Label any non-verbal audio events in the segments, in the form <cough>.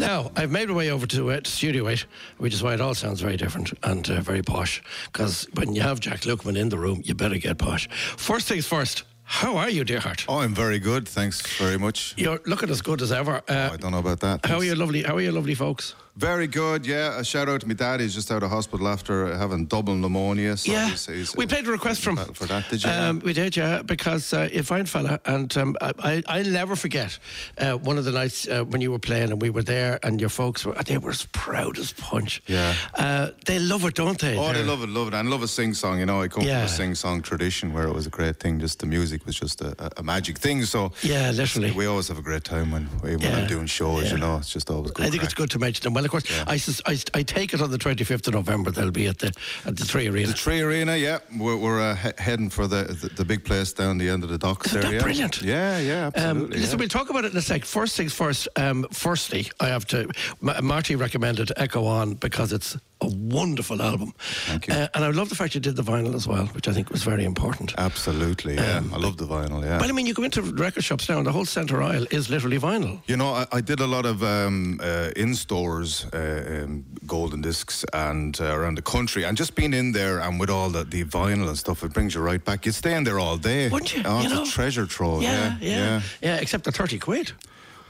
Now, I've made my way over to uh, Studio 8, which is why it all sounds very different and uh, very posh. Because when you have Jack Lukeman in the room, you better get posh. First things first, how are you, dear heart? Oh, I'm very good. Thanks very much. You're looking as good as ever. Oh, Uh, I don't know about that. how are you, lovely? How are you, lovely folks? Very good. Yeah. A shout out to my dad. He's just out of hospital after having double pneumonia. So yeah, he's, he's, we played a request from. for that. Did you? Um, we did, yeah, because uh, a fine fella, and um, I, I, I'll never forget uh, one of the nights uh, when you were playing and we were there, and your folks were they were as proud as punch. Yeah. uh, they love it, don't they? Oh, they love it, love it, and love a sing song. You know, I come Yeah. from a sing song tradition where it was a great thing. Just the music was just a, a, magic thing. So Yeah, literally. we always have a great time when, when Yeah. I'm doing shows. Yeah. You know, it's just always good. I think it's good to mention them. Well, of course, I, I, I take it on the 25th of November they'll be at the at the Three Arena. The Tree Arena, yeah, we're, we're uh, he- heading for the, the the big place down the end of the docks Isn't there. that yeah. brilliant? Yeah, yeah, Um, absolutely. listen, yeah. we'll talk about it in a sec. First things first. Um, firstly, I have to. Ma- Marty recommended Echo On because it's a wonderful album. Thank you. Uh, and I love the fact you did the vinyl as well, which I think was very important. Absolutely, yeah. I love the vinyl, yeah. But I mean, you go into record shops now, and the whole centre aisle is literally vinyl. You know, I, I did a lot of um, uh, in stores, uh, um, golden discs, and uh, around the country, and just being in there and with all the, the vinyl and stuff, it brings you right back. You'd stay in there all day. Wouldn't you? Oh, You it's know? a treasure trove. yeah, Yeah, yeah, yeah. Except the thirty quid.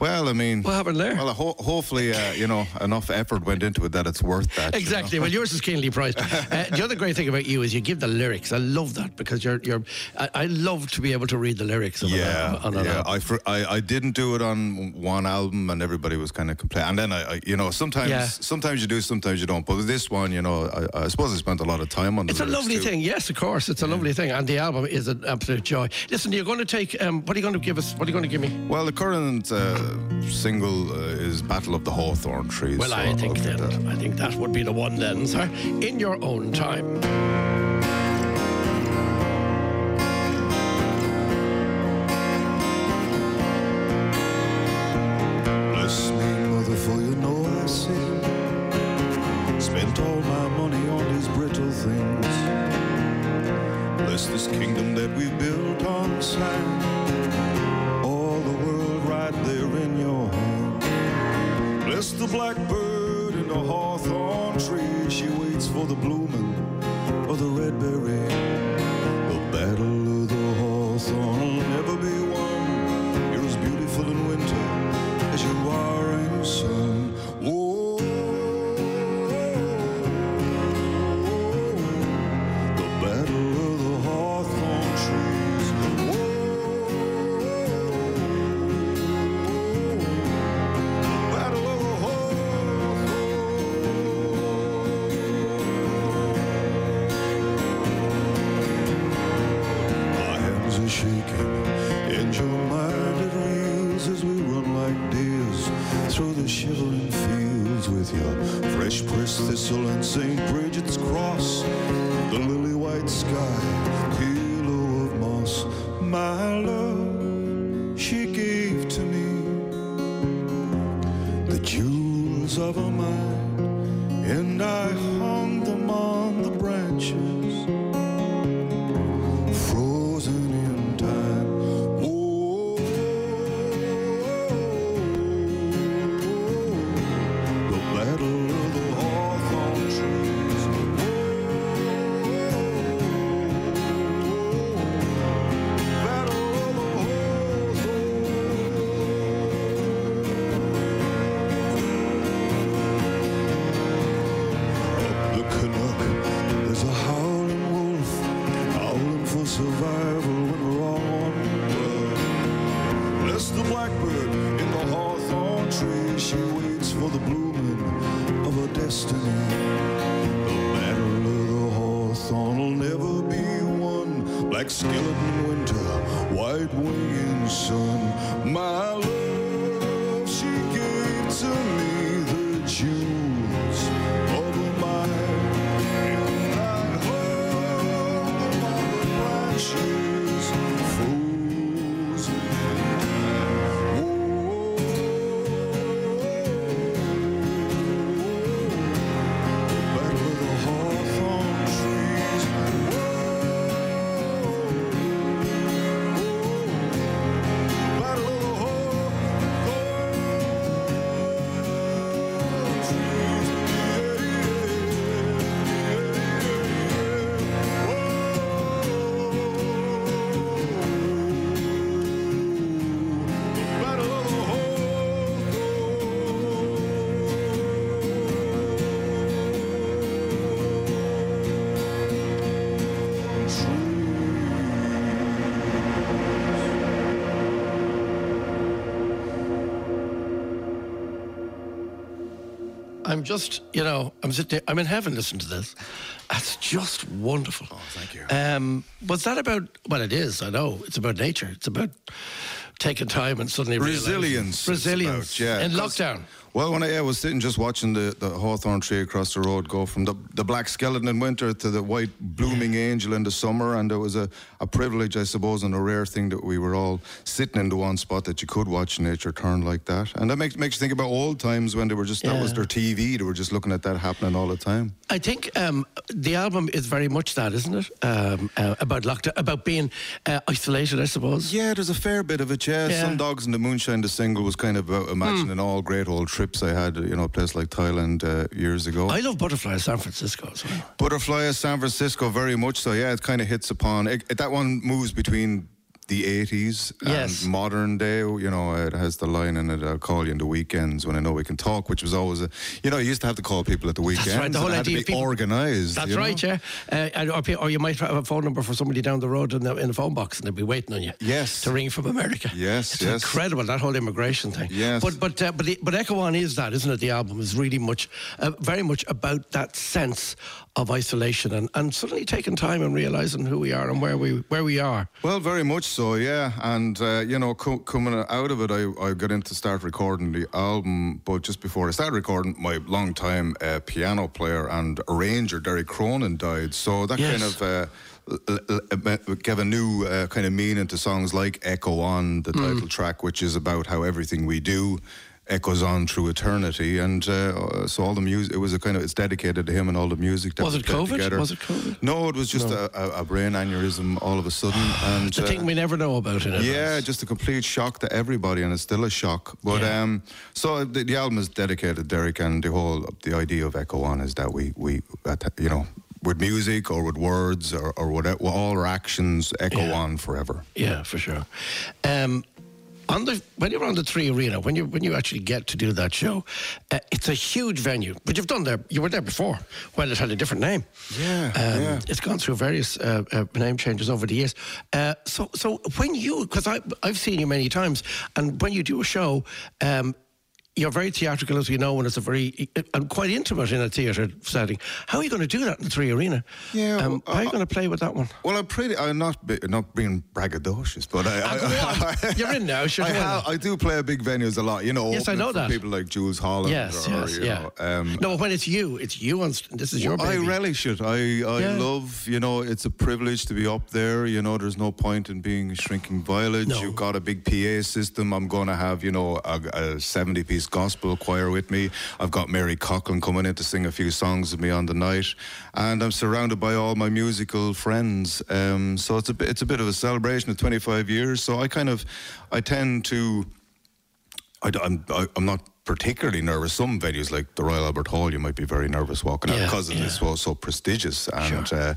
Well, I mean, What happened there? Well, ho- hopefully, uh, you know, enough effort went into it that it's worth that. you Exactly. know. Well, yours is keenly priced. <laughs> Uh, the other great thing about you is you give the lyrics. I love that because you're you're. I, I love to be able to read the lyrics. Of Yeah, an, on an yeah. I, for, I I didn't do it on one album, and everybody was kind of complaining. And then I, I, you know, sometimes Yeah. sometimes you do, sometimes you don't. But with this one, you know, I, I suppose I spent a lot of time on the It's a lovely too. thing. Yes, of course, it's a lovely thing, and the album is an absolute joy. Listen, you're going to take. Um, what are you going to give us? What are you going to give me? Well, the current uh, single uh, is "Battle of the Hawthorn Trees." Well, so I think then that. I think that would be the one then, sir. In your own time. Survival when we're all on blood. Bless the blackbird in the hawthorn tree, she waits for the blooming of her destiny. The battle of the hawthorn will never be won. Black skeleton I'm just, you know, I'm sitting, I'm in heaven listening to this. That's just wonderful. Oh, thank you. Um, was that about? Well, it is. I know. It's about nature. It's about taking time and suddenly realizing- Resilience. it's Resilience. about, yeah. In lockdown. Well, when I, I was sitting just watching the, the hawthorn tree across the road go from the, the black skeleton in winter to the white blooming angel in the summer, and it was a, a privilege, I suppose, and a rare thing that we were all sitting in the one spot that you could watch nature turn like that. And that makes, makes you think about old times when they were just, that was their TV, they were just looking at that happening all the time. I think um, the album is very much that, isn't it? Um, uh, about lockdown, about being uh, isolated, I suppose. Yeah, there's a fair bit of it. Yeah, Yeah. Sun Dogs and the Moonshine, the single was kind of about imagining all great old trips I had, you know, a place like Thailand uh, years ago. I love Butterfly San Francisco as well. Butterfly of San Francisco, very much so. Yeah, it kind of hits upon it, it- that one moves between the 80s Yes. and modern day. You know, it has the line in it, I'll call you on the weekends when I know we can talk, which was always a, you know, you used to have to call people at the weekends. That's right, the whole and it had idea to of be people- organised. That's you know? right, yeah. Uh, or, or you might have a phone number for somebody down the road in the, in the phone box and they'll be waiting on you. Yes. To ring from America. Yes, It's yes. incredible, that whole immigration thing. Yes. But but uh, but, the, but Echo On is that, isn't it? The album is really much, uh, very much about that sense of isolation and, and suddenly taking time and realizing who we are and where we where we are. Well, very much so, yeah. And, uh, you know, co- coming out of it, I, I got in to start recording the album. But just before I started recording, my long-time uh, piano player and arranger, Derek Cronin, died. So that Yes. kind of... Uh, l- gave a new uh, kind of meaning to songs like Echo On, the Mm. title track, which is about how everything we do echoes on through eternity. And uh, so all the music, it was a kind of, it's dedicated to him and all the music that Was it played COVID? together. Was it COVID? No, it was just a, a, a brain aneurysm all of a sudden. <sighs> and It's a uh, thing we never know about in advance. yeah, just a complete shock to everybody, and it's still a shock. But Yeah. um, so the, the album is dedicated, Derek, and the whole the idea of Echo On is that we we you know with music or with words or or whatever, all our actions echo Yeah. on forever. Yeah, for sure. Um, on the when you're on the Three Arena, when you when you actually get to do that show, uh, it's a huge venue. But you've done there, you were there before when it had a different name. Yeah, um, yeah. It's gone through various uh, uh, name changes over the years. Uh, so so when you because I I've seen you many times, and when you do a show. Um, you're very theatrical, as we know, and it's a very and quite intimate in a theatre setting. How are you going to do that in the Three Arena? Yeah, um, well, how are you uh, going to play with that one? Well, I'm pretty. I'm not be, not being braggadocious, but I. Ah, go on. <laughs> You're in now, sure, I, have, I do play at big venues a lot. You know. Yes, I know that. People like Jools Holland. Yes, or, yes, yeah. know, um, no, when it's you, it's you on. This is your I baby. relish it. I, I Yeah. love, you know, it's a privilege to be up there. You know, there's no point in being a shrinking violet. No. You've got a big PA system. I'm going to have, you know, a, 70 piece gospel choir with me. I've got Mary Coughlin coming in to sing a few songs with me on the night. And I'm surrounded by all my musical friends. Um, so it's a, bit- it's a bit of a celebration of 25 years. So I kind of, I tend to. I, am I'm not particularly nervous. Some venues like the Royal Albert Hall, you might be very nervous walking out Yeah, because yeah. it's so, so prestigious, and Sure. uh,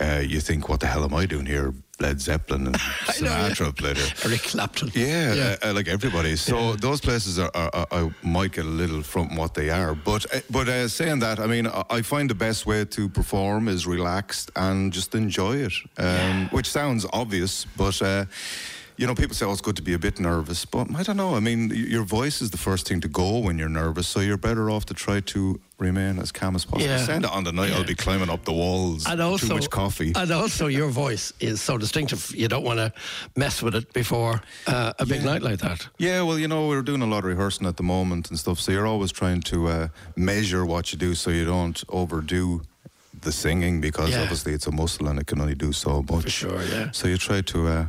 uh, you think, "What the hell am I doing here?" Led Zeppelin and <laughs> know, yeah. Sinatra played it. Eric Clapton. Yeah, Uh, uh, like everybody. So those places are, are, are, I might get a little from what they are, but uh, but uh, saying that, I mean, I, I find the best way to perform is relaxed and just enjoy it, um, which sounds obvious, but. You know, people say, "Oh, it's good to be a bit nervous," but I don't know. I mean, your voice is the first thing to go when you're nervous, so you're better off to try to remain as calm as possible. Yeah. Saying that on the night, Yeah. I'll be climbing up the walls. And also, too much coffee. And also, your voice is so distinctive. You don't want to mess with it before uh, a big night like that. Yeah, well, you know, we're doing a lot of rehearsing at the moment and stuff, so you're always trying to uh, measure what you do so you don't overdo the singing because Yeah. obviously it's a muscle and it can only do so much. For sure, yeah. So you try to uh,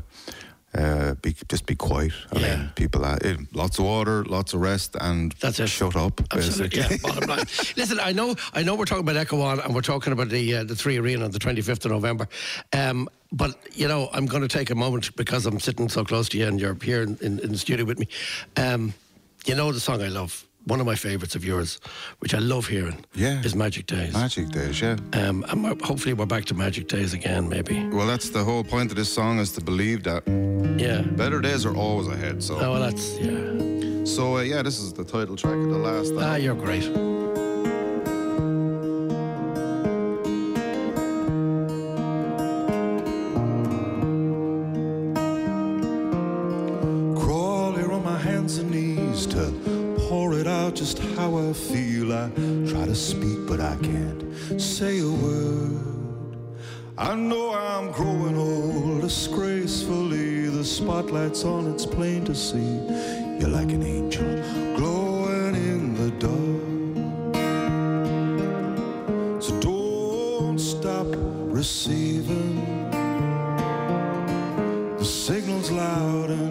uh, be just be quiet. I Yeah. mean, people, uh, lots of water, lots of rest, and That's it. shut up, Absolutely. basically. Yeah, bottom line. <laughs> Listen, I know, I know, we're talking about Echo On, and we're talking about the uh, the Three Arena on the 25th of November. Um, but you know, I'm going to take a moment because I'm sitting so close to you, and you're here in, in, in the studio with me. Um, you know the song I love, one of my favourites of yours, which I love hearing. Yeah. is Magic Days. Magic days, yeah. Um, and we're, hopefully we're back to Magic Days again, maybe. Well, that's the whole point of this song is to believe that Yeah. better days are always ahead. So, Oh well, that's yeah. so uh, yeah, this is the title track of the last. Ah, you're great. I can't say a word. I know I'm growing old, disgracefully. The spotlight's on, it's plain to see. You're like an angel glowing in the dark. So don't stop receiving. The signal's loud and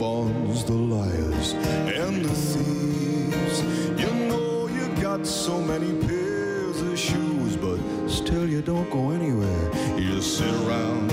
vagabonds, the liars, and the thieves. You know you got so many pairs of shoes, but still you don't go anywhere. You sit around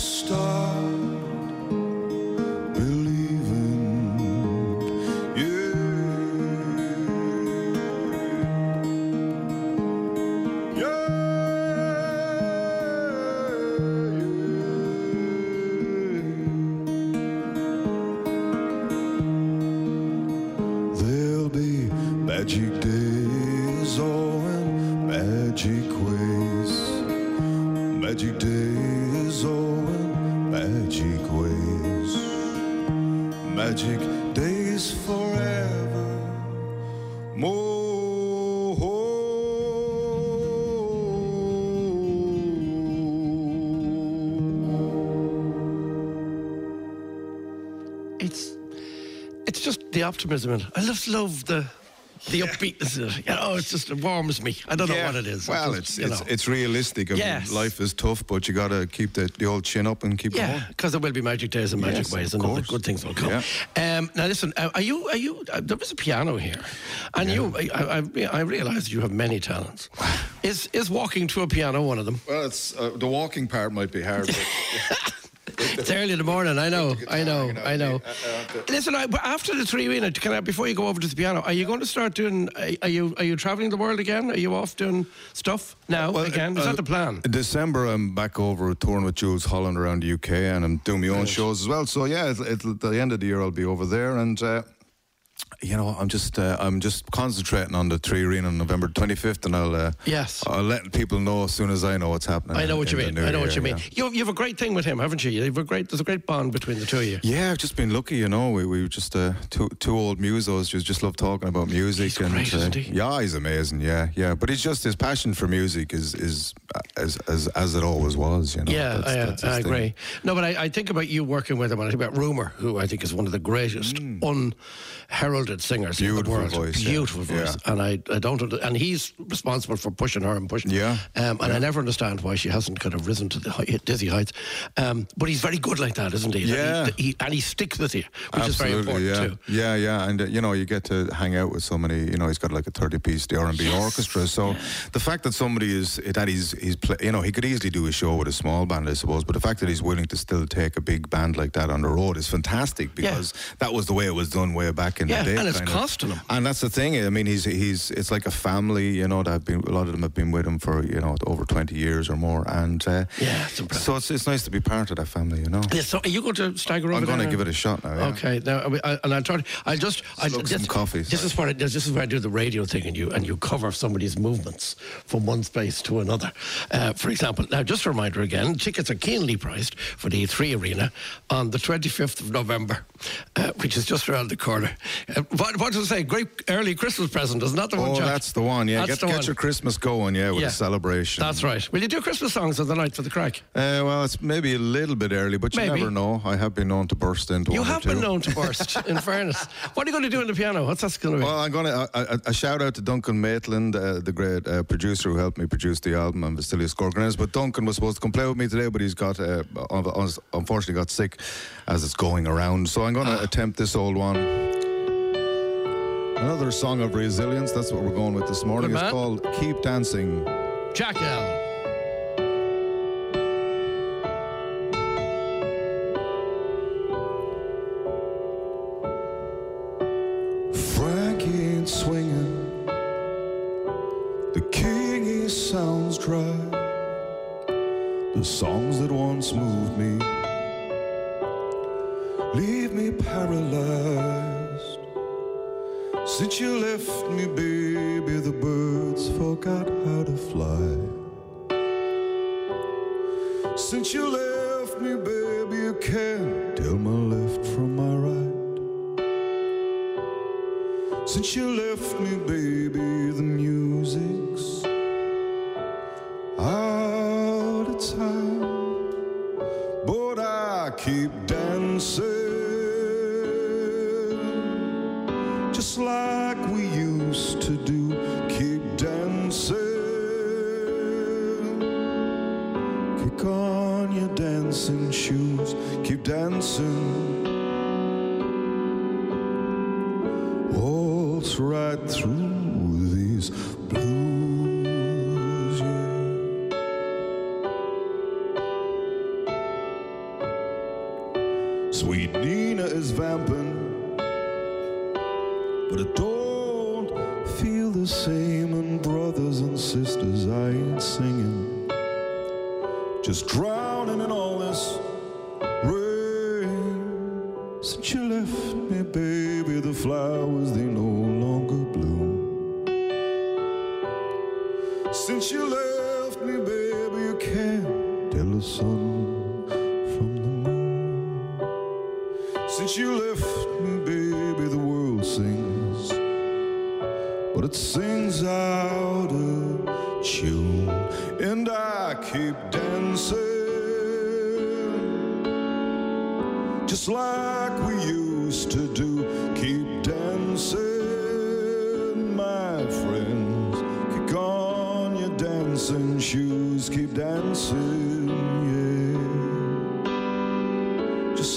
believing. The optimism. in it. I just love the the upbeatness in it. You know, it's just it warms me. I don't know what it is. Well, just, it's you it's, it's realistic. I Yes. mean, life is tough, but you got to keep the, the old chin up and keep Yeah, going. because there will be magic days and magic Yes, ways, and course. good things will come. Um, now, listen, uh, are you? Are you? Uh, there is a piano here, and you. I, I, I realise you have many talents. <sighs> Is is walking to a piano one of them? Well, it's uh, the walking part might be hard. But <laughs> It's early in the morning. I know. the I know. you know, I know. the- uh, uh, Listen, I, after the three arena, can I, before you go over to the piano, are you going to start doing? Are you are you traveling the world again? Are you off doing stuff now Well, again? Is uh, that the plan? December, I'm back over touring with Jools Holland around the UK, and I'm doing my own shows as well. So yeah, it'll, it'll, at the end of the year, I'll be over there, and uh, you know, I'm just uh, I'm just concentrating on the Three Arena on November 25th, and I'll uh, Yes. I'll let people know as soon as I know what's happening. I know what you mean. I know what you mean. yeah. You, you have a great thing with him, haven't you? You have a great. There's a great bond between the two of you. Yeah, I've just been lucky, you know. We we were just uh, two two old musos just just love talking about music He's and great, uh, isn't he? yeah, he's amazing. Yeah, yeah. But he's just his passion for music is is as as as it always was. You know. Yeah, That's- I, that's I thing. agree. No, but I, I think about you working with him, and I think about Rumour, who I think is one of the greatest unheralded singers in the. Beautiful world. voice, yeah. Beautiful voice, Yeah. and I, I don't, and he's responsible for pushing her and pushing. Yeah, um, and I never understand why she hasn't kind of risen to the high, dizzy heights. Um, but he's very good like that, isn't he? Yeah. And he, he- and he sticks with you, which is very important yeah. too. Yeah, yeah, and uh, you know you get to hang out with so many. You know, he's got like a thirty-piece the R and B orchestra. So the fact that somebody is that he's he's play, you know he could easily do a show with a small band, I suppose. But the fact that he's willing to still take a big band like that on the road is fantastic because that was the way it was done way back in Yeah, the day. And it's of. costing him. And that's the thing. I mean, he's he's it's like a family. You know, that have been a lot of them have been with him for you know over twenty years or more. And uh, Yeah, it's so it's it's nice to be part of that family. You know. Yeah, so are you going to stagger over I'm going to give it a shot now. Yeah. Okay, now I, I, and I'll try. I'll just. I, Slug some coffee, This sorry. is where I, this is where I do the radio thing, and you and you cover somebody's movements from one space to another. Uh, for example, now just a reminder again: tickets are keenly priced for the Three Arena on the 25th of November. Uh, which is just around the corner. Uh, what, what does it say? Great early Christmas present, isn't that the one, Oh, Jack? that's the one. Yeah, That's get, get one. your Christmas going. Yeah, with Yeah. a celebration. That's right. Will you do Christmas songs on the night for the crack? Uh, well, it's maybe a little bit early, but you Maybe. never know. I have been known to burst into You have been known to <laughs> burst, in fairness. What are you going to do on the piano? What's that going to be? Well, I'm going to a, a shout out to Duncan Maitland, uh, the great uh, producer who helped me produce the album, and Vasilis Gorgones. But Duncan was supposed to come play with me today, but he's got uh, un- un- unfortunately got sick as it's going around. So I'm going Ah. to attempt this old one. Another song of resilience. That's what we're going with this morning. It's called "Keep Dancing." Jack leave me paralyzed. Since you left me, baby, the birds forgot how to fly. Since you left me, baby, you can't tell my left from my right. Since you left me, On your dancing shoes. Keep dancing. Sun from the moon. Since you left baby, the world sings, but it sings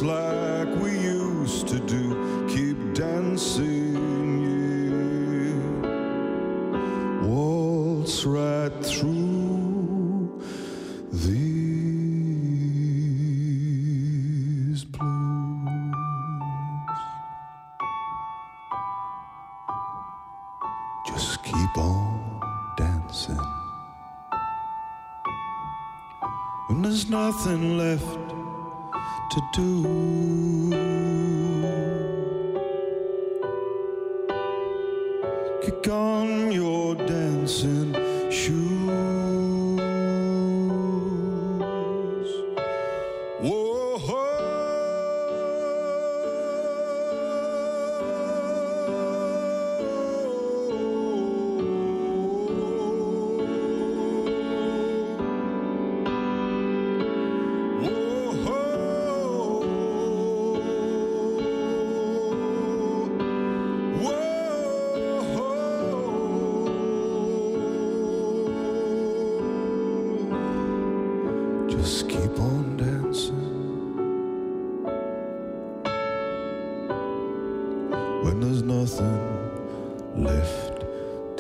like we used to do. Keep dancing. Waltz right through these blues. Just keep on dancing. When there's nothing left to do.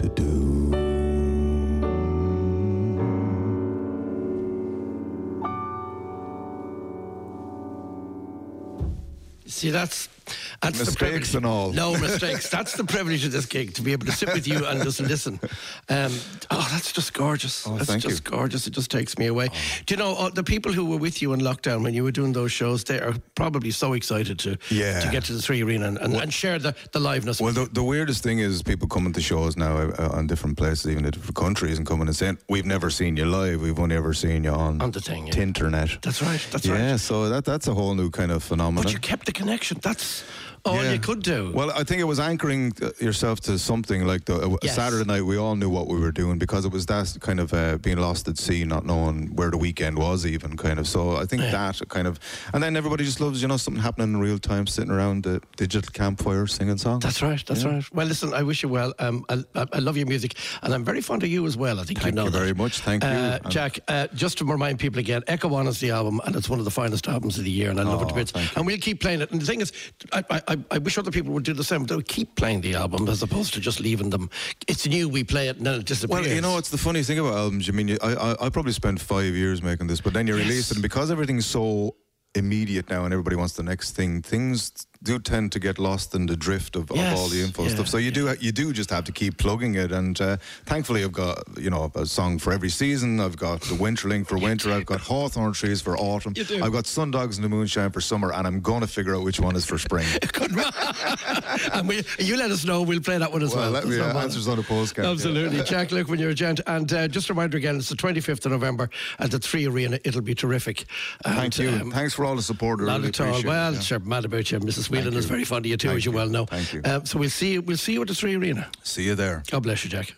To do. See, that's that's the Mistakes privilege. and all. No <laughs> mistakes. That's the privilege of this gig to be able to sit with you and just listen. Um, oh, that's just gorgeous. Oh, that's just you. gorgeous. It just takes me away. Do you know uh, the people who were with you in lockdown when you were doing those shows? They are probably so excited to Yeah. to get to the Three Arena and, and, and share the, the liveness. Well, the, the weirdest thing is people coming to shows now uh, on different places, even in different countries, and coming and saying, "We've never seen you live. We've only ever seen you on On the thing, yeah. Tinternet." That's right. That's yeah, right. Yeah. So that that's a whole new kind of phenomenon. But you kept the connection. Connection. That's all Yeah. you could do. Well, I think it was anchoring uh, yourself to something like the Yes. Saturday night. We all knew what we were doing because it was that kind of uh, being lost at sea, not knowing where the weekend was, even kind of. So I think that kind of, and then everybody just loves, you know, something happening in real time, sitting around the digital campfire singing songs. That's right. That's Yeah. right. Well, listen, I wish you well. Um, I, I, love your music, and I'm very fond of you as well. I think Thank you know you that. very much. Thank you. Uh, And- Jack. Uh, just to remind people again, Echo On is the album, and it's one of the finest albums of the year, and I love it to Oh, bits. And we'll keep playing it. And the thing is, I, I, I- I wish other people would do the same. They would keep playing the album as opposed to just leaving them. It's new. We play it, and then it disappears. Well, you know, it's the funny thing about albums. I mean, I, I, I probably spent five years making this, but then you release Yes. it, and because everything's so immediate now and everybody wants the next thing, things do tend to get lost in the drift of, of all the info yeah, stuff. So you do you do just have to keep plugging it. And uh, thankfully, I've got you know a song for every season. I've got the Winterling for <laughs> winter. I've got Hawthorn trees for autumn. I've got Sundogs in the Moonshine for summer, and I'm going to figure out which one is for spring. <laughs> <laughs> And we, you let us know. We'll play that one as well. well, let me There's uh, answers on a postcard. yeah. Absolutely. Jack, look, when you're a gent. And uh, just a reminder again, it's the 25th of November at the Three Arena. It'll be terrific. Thank And, you. um, Thanks for all the support. I Not really at all. Well, yeah. sure, mad about you. Mrs. Whelan is very fond of you too, Thank as you you. well know. Thank you. Um, so we'll see you. We'll see you at the Three Arena. See you there. God bless you, Jack.